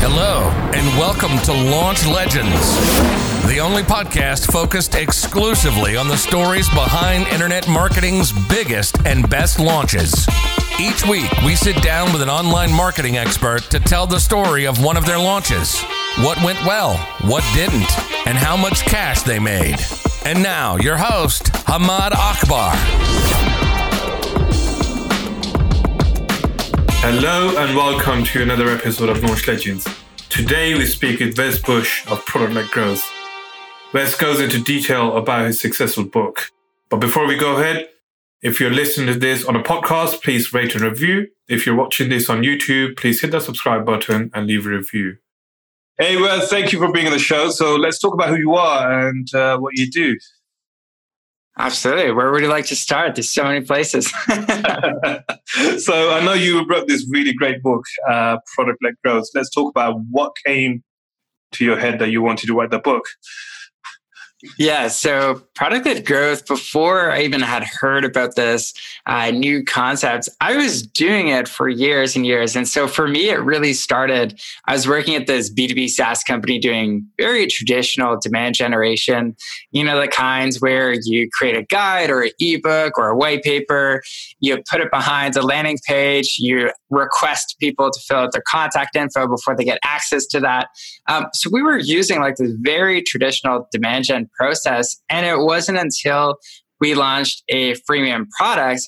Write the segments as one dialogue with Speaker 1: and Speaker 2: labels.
Speaker 1: Hello, and welcome to Launch Legends, the only podcast focused exclusively on the stories behind internet marketing's biggest and best launches. Each week, we sit down with an online marketing expert to tell the story of one of their launches what went well, what didn't, and how much cash they made. And now, your host, Hamad Akbar.
Speaker 2: Hello and welcome to another episode of Launch Legends. Today we speak with Wes Bush of Product Led Growth. Wes goes into detail about his successful book. But before we go ahead, if you're listening to this on a podcast, please rate and review. If you're watching this on YouTube, please hit that subscribe button and leave a review. Hey, Wes, thank you for being on the show. So let's talk about who you are and uh, what you do.
Speaker 3: Absolutely. Where would you like to start? There's so many places.
Speaker 2: so I know you wrote this really great book, uh, Product Led Growth. Let's talk about what came to your head that you wanted to write the book.
Speaker 3: Yeah, so product led growth, before I even had heard about this uh, new concept, I was doing it for years and years. And so for me, it really started. I was working at this B2B SaaS company doing very traditional demand generation, you know, the kinds where you create a guide or an ebook or a white paper, you put it behind a landing page, you request people to fill out their contact info before they get access to that. Um, so we were using like this very traditional demand gen process. And it wasn't until we launched a freemium product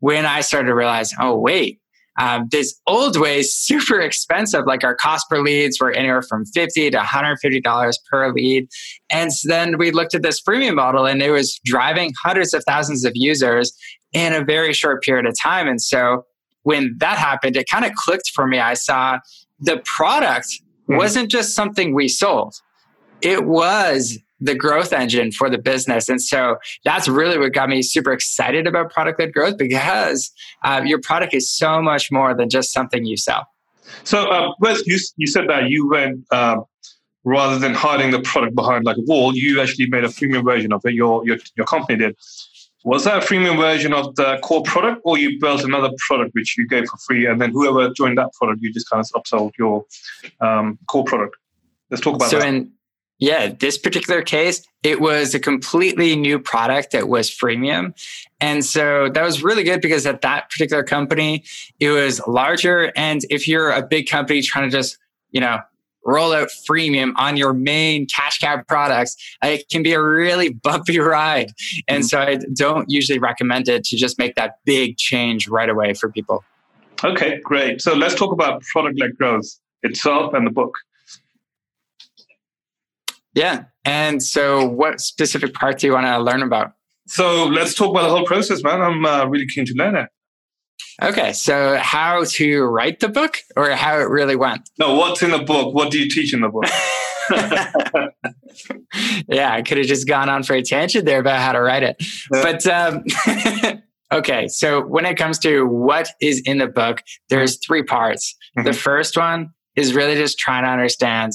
Speaker 3: when I started to realize, oh, wait, um, this old way is super expensive. Like our cost per leads were anywhere from fifty to one hundred fifty dollars per lead, and so then we looked at this freemium model, and it was driving hundreds of thousands of users in a very short period of time. And so when that happened, it kind of clicked for me. I saw the product mm-hmm. wasn't just something we sold; it was the growth engine for the business. And so that's really what got me super excited about product led growth because uh, your product is so much more than just something you sell.
Speaker 2: So, uh, Wes, you, you said that you went uh, rather than hiding the product behind like a wall, you actually made a freemium version of it. Your, your, your company did. Was that a freemium version of the core product, or you built another product which you gave for free, and then whoever joined that product, you just kind of upsold your um, core product? Let's talk about
Speaker 3: so
Speaker 2: that.
Speaker 3: In, yeah, this particular case, it was a completely new product that was freemium. And so that was really good because at that particular company, it was larger. And if you're a big company trying to just, you know, roll out freemium on your main cash cow products, it can be a really bumpy ride. And mm-hmm. so I don't usually recommend it to just make that big change right away for people.
Speaker 2: Okay, great. So let's talk about product led growth itself and the book.
Speaker 3: Yeah. And so, what specific parts do you want to learn about?
Speaker 2: So, let's talk about the whole process, man. I'm uh, really keen to learn it.
Speaker 3: Okay. So, how to write the book or how it really went?
Speaker 2: No, what's in the book? What do you teach in the book?
Speaker 3: yeah, I could have just gone on for a tangent there about how to write it. Yeah. But, um, okay. So, when it comes to what is in the book, there's three parts. Mm-hmm. The first one is really just trying to understand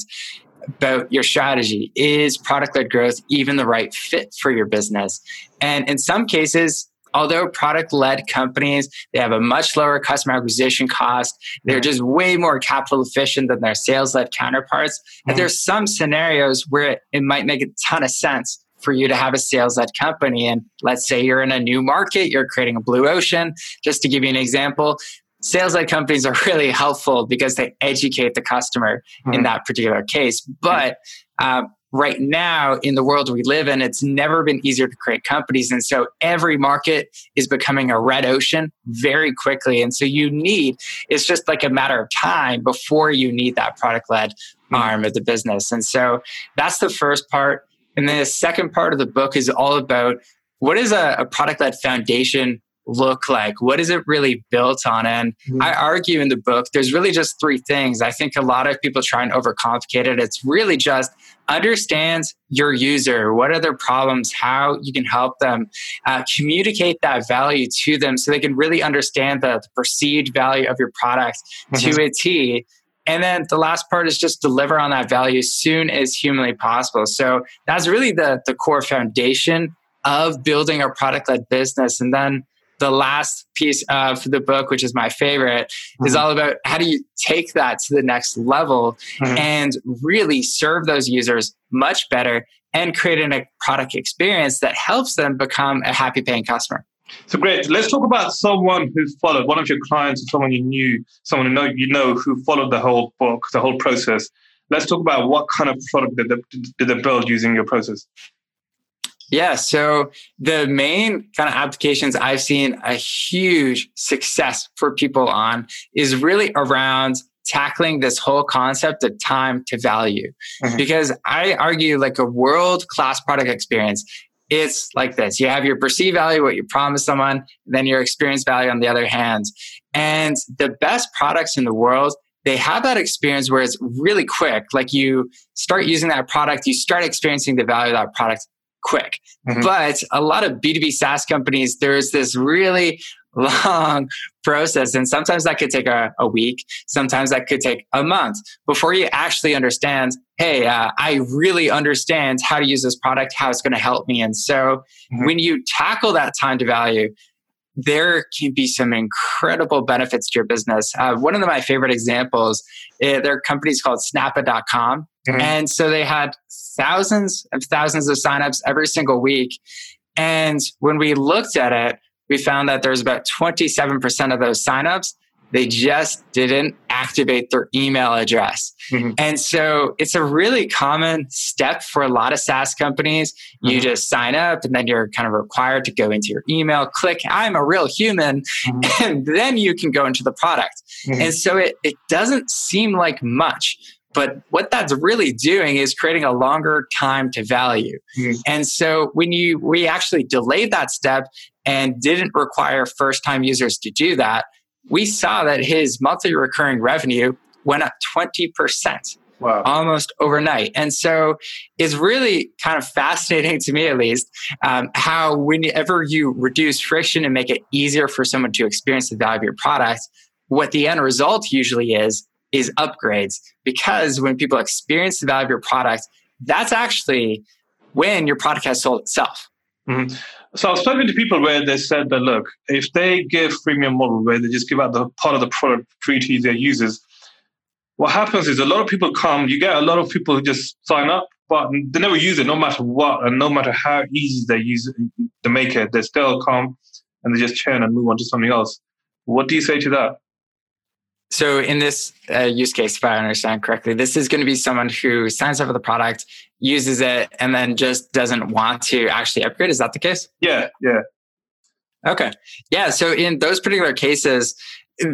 Speaker 3: about your strategy. Is product led growth even the right fit for your business? And in some cases, although product led companies they have a much lower customer acquisition cost they're just way more capital efficient than their sales led counterparts mm-hmm. and there's some scenarios where it might make a ton of sense for you to have a sales led company and let's say you're in a new market you're creating a blue ocean just to give you an example sales led companies are really helpful because they educate the customer mm-hmm. in that particular case. But um, right now, in the world we live in, it's never been easier to create companies. And so every market is becoming a red ocean very quickly. And so you need, it's just like a matter of time before you need that product led mm-hmm. arm of the business. And so that's the first part. And then the second part of the book is all about what is a, a product led foundation look like? What is it really built on? And mm-hmm. I argue in the book, there's really just three things. I think a lot of people try and overcomplicate it. It's really just understand your user, what are their problems, how you can help them, uh, communicate that value to them so they can really understand the, the perceived value of your product mm-hmm. to a T. And then the last part is just deliver on that value as soon as humanly possible. So that's really the, the core foundation of building a product led business. And then the last piece of the book, which is my favorite, mm-hmm. is all about how do you take that to the next level mm-hmm. and really serve those users much better and create a product experience that helps them become a happy paying customer.
Speaker 2: So great. Let's talk about someone who followed one of your clients or someone you knew, someone you know you know who followed the whole book, the whole process. Let's talk about what kind of product did they, did they build using your process.
Speaker 3: Yeah. So the main kind of applications I've seen a huge success for people on is really around tackling this whole concept of time to value. Mm-hmm. Because I argue like a world class product experience it's like this you have your perceived value what you promise someone then your experience value on the other hand and the best products in the world they have that experience where it's really quick like you start using that product you start experiencing the value of that product quick mm-hmm. but a lot of b2b saas companies there's this really long process. And sometimes that could take a, a, week. Sometimes that could take a month before you actually understand, hey, uh, I really understand how to use this product, how it's going to help me. And so mm-hmm. when you tackle that time to value, there can be some incredible benefits to your business. Uh, one of my favorite examples, uh, there are companies called snappa.com. Mm-hmm. And so they had thousands and thousands of signups every single week. And when we looked at it, we found that there's about 27% of those signups they just didn't activate their email address. Mm-hmm. And so it's a really common step for a lot of SaaS companies. Mm-hmm. You just sign up and then you're kind of required to go into your email, click, I'm a real human, mm-hmm. and then you can go into the product. Mm-hmm. And so it, it doesn't seem like much. But what that's really doing is creating a longer time to value. Mm-hmm. And so when you we actually delayed that step and didn't require first time users to do that, we saw that his monthly recurring revenue went up 20%. Wow. Almost overnight. And so it's really kind of fascinating to me, at least, um, how whenever you reduce friction and make it easier for someone to experience the value of your product, what the end result usually is, is upgrades. Because when people experience the value of your product, that's actually when your product has sold itself.
Speaker 2: Mm-hmm. So I was talking to people where they said that look, if they give freemium model where they just give out the part of the product free to their users, what happens is a lot of people come. You get a lot of people who just sign up, but they never use it, no matter what, and no matter how easy they use it, to make it, they still come and they just churn and move on to something else. What do you say to that?
Speaker 3: So in this uh, use case, if I understand correctly, this is going to be someone who signs up for the product, uses it, and then just doesn't want to actually upgrade. Is that the case?
Speaker 2: Yeah, yeah.
Speaker 3: Okay, yeah. So in those particular cases,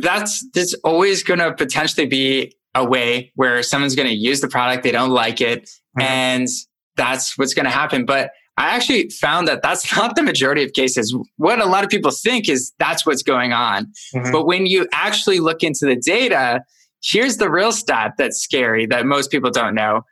Speaker 3: that's there's always going to potentially be a way where someone's going to use the product, they don't like it, mm-hmm. and that's what's going to happen. But I actually found that that's not the majority of cases. What a lot of people think is that's what's going on. Mm-hmm. But when you actually look into the data, here's the real stat that's scary that most people don't know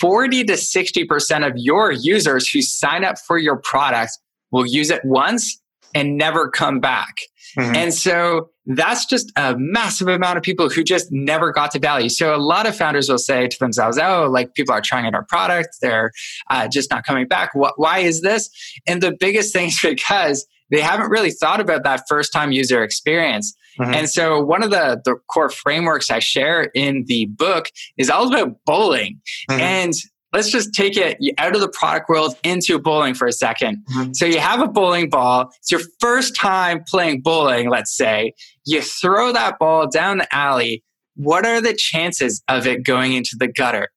Speaker 3: 40 to 60% of your users who sign up for your product will use it once and never come back. Mm-hmm. And so that's just a massive amount of people who just never got to value. So a lot of founders will say to themselves, "Oh, like people are trying out our product, they're uh, just not coming back. What, why is this?" And the biggest thing is because they haven't really thought about that first time user experience. Mm-hmm. And so one of the, the core frameworks I share in the book is all about bowling. Mm-hmm. And let's just take it out of the product world into bowling for a 2nd mm-hmm. So you have a bowling ball. It's your first time playing bowling, let's say. You throw that ball down the alley. What are the chances of it going into the gutter?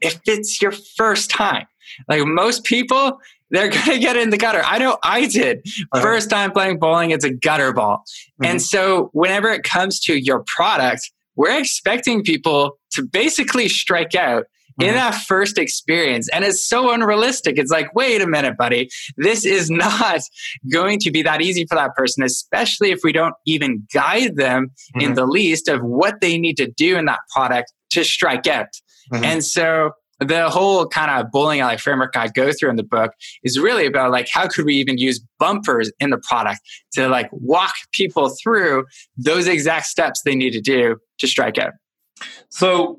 Speaker 3: If it's your first time, like most people, they're going to get in the gutter. I know I did. Uh-huh. First time playing bowling, it's a gutter ball. Mm-hmm. And so whenever it comes to your product, we're expecting people to basically strike out in mm-hmm. that first experience. And it's so unrealistic. It's like, wait a minute, buddy. This is not going to be that easy for that person, especially if we don't even guide them mm-hmm. in the least of what they need to do in that product to strike out. Mm-hmm. And so the whole kind of bowling alley framework I go through in the book is really about like how could we even use bumpers in the product to like walk people through those exact steps they need to do to strike out.
Speaker 2: So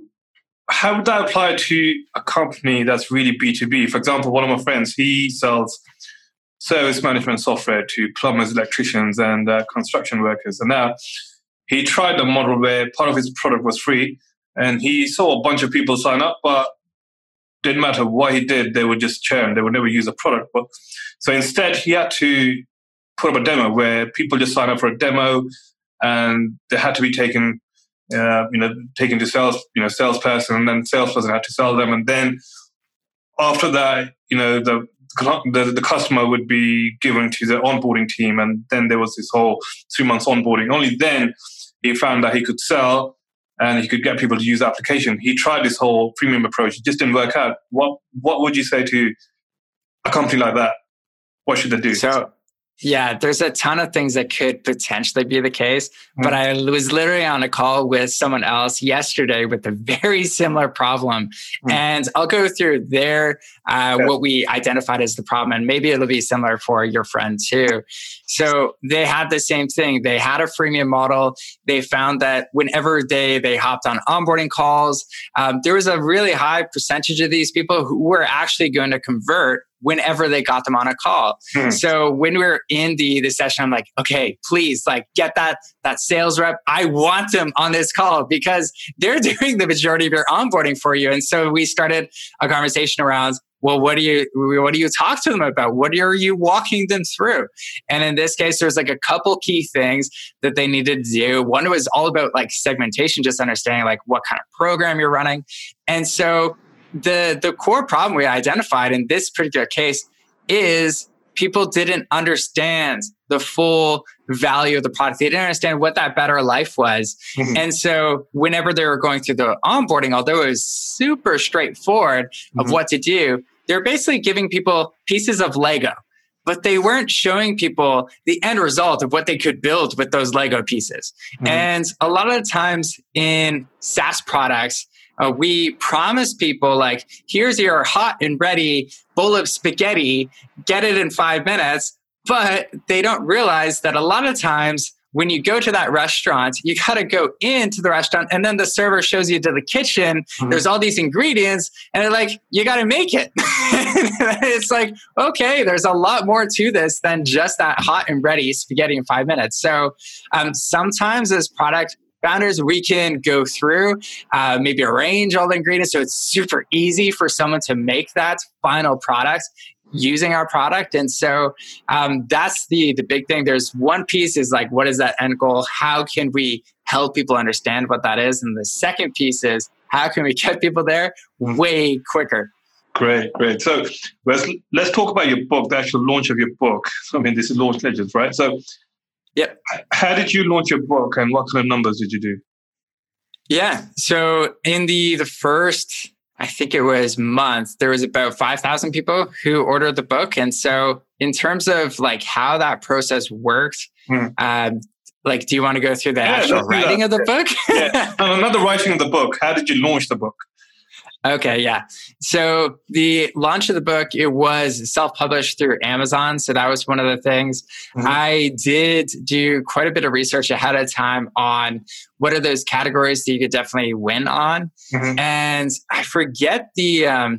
Speaker 2: how would that apply to a company that's really B2B? For example, one of my friends, he sells service management software to plumbers, electricians, and uh, construction workers. And now he tried the model where part of his product was free, and he saw a bunch of people sign up, but didn't matter what he did, they would just churn. They would never use the product. But so instead, he had to put up a demo where people just sign up for a demo, and they had to be taken, uh, you know, taken to sales, you know, salesperson, and then salesperson had to sell them, and then after that, you know, the the, the customer would be given to the onboarding team, and then there was this whole three months onboarding. Only then he found that he could sell and he could get people to use the application. He tried this whole freemium approach; it just didn't work out. What What would you say to a company like that? What should they do?
Speaker 3: So yeah, there's a ton of things that could potentially be the case. Mm-hmm. But I was literally on a call with someone else yesterday with a very similar problem. Mm-hmm. And I'll go through their, uh, what we identified as the problem. And maybe it'll be similar for your friend too. So they had the same thing. They had a freemium model. They found that whenever they, they hopped on onboarding calls, um, there was a really high percentage of these people who were actually going to convert whenever they got them on a call. Hmm. So when we are in the the session, I'm like, okay, please, like get that that sales rep. I want them on this call because they're doing the majority of your onboarding for you. And so we started a conversation around well what do you what do you talk to them about what are you walking them through and in this case there's like a couple key things that they needed to do one was all about like segmentation just understanding like what kind of program you're running and so the the core problem we identified in this particular case is people didn't understand the full value of the product. They didn't understand what that better life was. Mm-hmm. And so whenever they were going through the onboarding, although it was super straightforward mm-hmm. of what to do, they're basically giving people pieces of Lego. But they weren't showing people the end result of what they could build with those Lego pieces. Mm-hmm. And a lot of the times in SaaS products, uh, we promise people like here's your hot and ready bowl of spaghetti get it in five minutes but they don't realize that a lot of times when you go to that restaurant, you got to go into the restaurant and then the server shows you to the kitchen. Mm-hmm. There's all these ingredients and they're like, you got to make it. it's like, okay, there's a lot more to this than just that hot and ready spaghetti in five minutes. So um, sometimes as product founders, we can go through, uh, maybe arrange all the ingredients. So it's super easy for someone to make that final product using our product. And so um, that's the the big thing. There's one piece is like what is that end goal? How can we help people understand what that is? And the second piece is how can we get people there way quicker?
Speaker 2: Great great. So let's let's talk about your book the actual launch of your book. I mean this is launch legends right? So
Speaker 3: Yep.
Speaker 2: How did you launch your book and what kind of numbers did you do?
Speaker 3: Yeah. So in the the first I think it was month, there was about 5,000 people who ordered the book. And so in terms of like how that process worked, hmm. um, like, do you want to go through the yeah, actual writing of the book?
Speaker 2: yeah. No, not the writing of the book. How did you launch the book?
Speaker 3: Okay, yeah. So the launch of the book, it was self-published through Amazon. So that was one of the things. Mm-hmm. I did do quite a bit of research ahead of time on what are those categories that you could definitely win on. Mm-hmm. And I forget the um,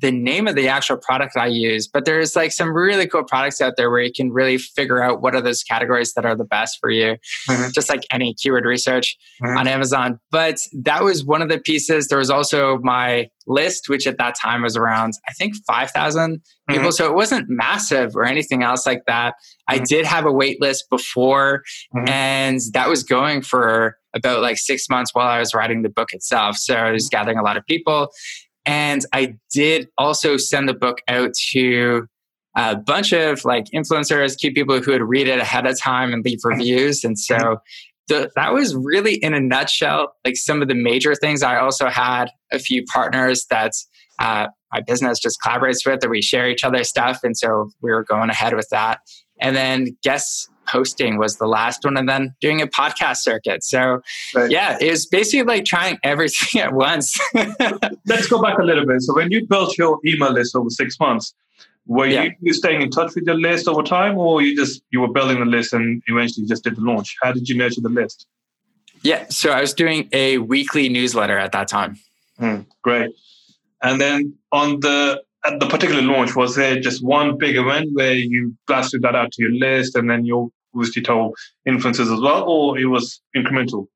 Speaker 3: the name of the actual product I use, but there's like some really cool products out there where you can really figure out what are those categories that are the best for you, mm-hmm. just like any keyword research mm-hmm. on Amazon. But that was one of the pieces. There was also my list, which at that time was around, I think, 5,000 mm-hmm. people. So it wasn't massive or anything else like that. I mm-hmm. did have a wait list before, mm-hmm. and that was going for about like six months while I was writing the book itself. So I was gathering a lot of people. And I did also send the book out to a bunch of like influencers, key people who would read it ahead of time and leave reviews. And so the, that was really in a nutshell, like some of the major things. I also had a few partners that uh, my business just collaborates with, or we share each other's stuff. And so we were going ahead with that. And then guest hosting was the last one, and then doing a podcast circuit. So, right. yeah, it was basically like trying everything at once.
Speaker 2: Let's go back a little bit. So, when you built your email list over six months, were yeah. you, staying in touch with your list over time, or you just you were building the list and eventually just did the launch? How did you nurture the list?
Speaker 3: Yeah, so I was doing a weekly newsletter at that time.
Speaker 2: Mm, great. And then on the at the particular launch, was there just one big event where you blasted that out to your list and then you obviously told influencers as well, or it was incremental?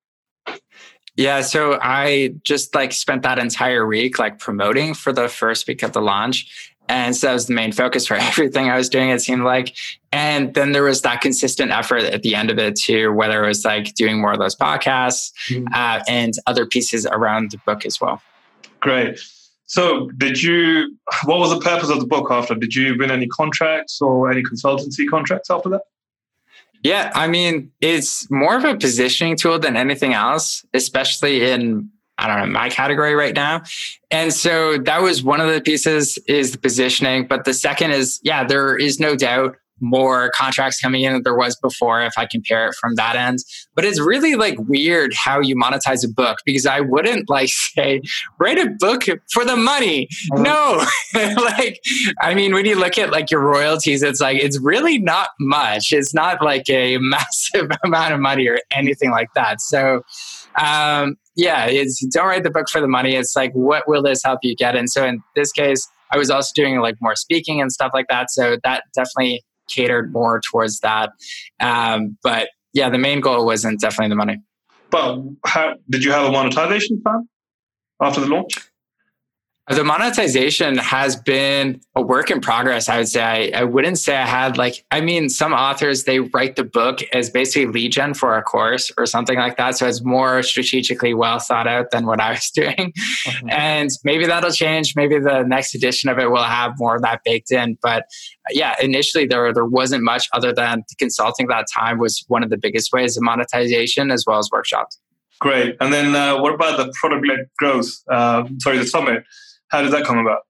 Speaker 3: Yeah, so I just like spent that entire week like promoting for the first week of the launch. And so that was the main focus for everything I was doing, it seemed like. And then there was that consistent effort at the end of it too, whether it was like doing more of those podcasts mm-hmm. uh, and other pieces around the book as well.
Speaker 2: Great. So, did you? What was the purpose of the book after? Did you win any contracts or any consultancy contracts after that?
Speaker 3: Yeah, I mean, it's more of a positioning tool than anything else, especially in I don't know my category right now. And so that was one of the pieces is the positioning, but the second is yeah, there is no doubt more contracts coming in than there was before if I compare it from that end. But it's really like weird how you monetize a book because I wouldn't like say, write a book for the money. Uh-huh. No. like, I mean, when you look at like your royalties, it's like, it's really not much. It's not like a massive amount of money or anything like that. So, um, yeah, it's don't write the book for the money. It's like, what will this help you get? And so in this case, I was also doing like more speaking and stuff like that. So that definitely catered more towards that. Um, but yeah, the main goal wasn't definitely the money.
Speaker 2: But how, did you have a monetization plan after the launch?
Speaker 3: The monetization has been a work in progress. I would say I, I, wouldn't say I had like I mean some authors they write the book as basically lead gen for a course or something like that. So it's more strategically well thought out than what I was doing. Mm-hmm. And maybe that'll change. Maybe the next edition of it will have more of that baked in. But yeah, initially there there wasn't much other than consulting that time was one of the biggest ways of monetization as well as workshops.
Speaker 2: Great. And then uh, what about the product led growth? Uh, sorry, the summit. How did that come about?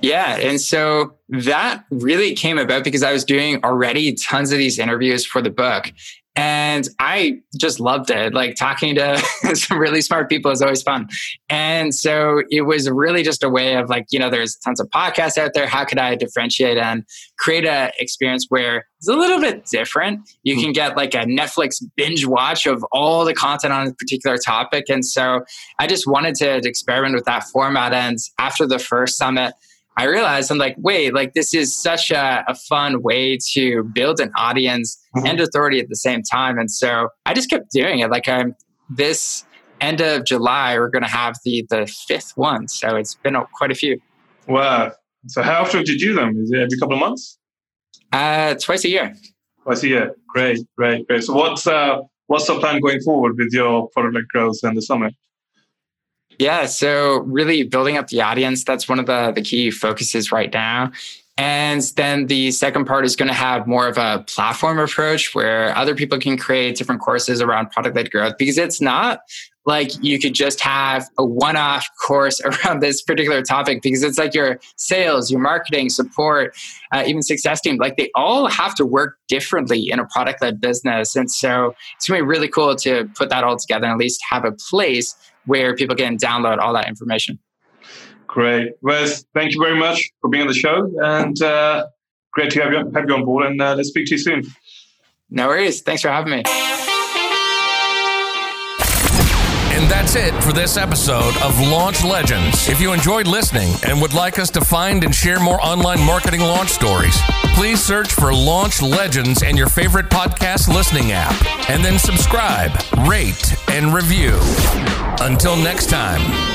Speaker 3: Yeah. And so that really came about because I was doing already tons of these interviews for the book. And I just loved it. Like talking to some really smart people is always fun. And so it was really just a way of like, you know, there's tons of podcasts out there. How could I differentiate and create an experience where it's a little bit different? You hmm. can get like a Netflix binge watch of all the content on a particular topic. And so I just wanted to experiment with that format. And after the first summit, I realized I'm like, wait, like this is such a, a fun way to build an audience mm-hmm. and authority at the same time. And so I just kept doing it. Like I'm this end of July, we're going to have the the fifth one. So it's been a, quite a few.
Speaker 2: Wow. So how often do you do them? Is it every couple of months?
Speaker 3: Uh, twice a year.
Speaker 2: Twice a year. Great, great, great. So what's uh, what's the plan going forward with your product growth and the summit?
Speaker 3: Yeah, so really building up the audience, that's one of the, the key focuses right now. And then the second part is going to have more of a platform approach where other people can create different courses around product led growth because it's not like you could just have a one off course around this particular topic because it's like your sales, your marketing, support, uh, even success team, like they all have to work differently in a product led business. And so it's going to be really cool to put that all together and at least have a place where people can download all that information.
Speaker 2: Great. Wes, thank you very much for being on the show and uh, great to have you, have you on board and uh, let's speak to you soon.
Speaker 3: No worries. Thanks for having me.
Speaker 1: And that's it for this episode of Launch Legends. If you enjoyed listening and would like us to find and share more online marketing launch stories, please search for Launch Legends in your favorite podcast listening app and then subscribe, rate, and review. Until next time.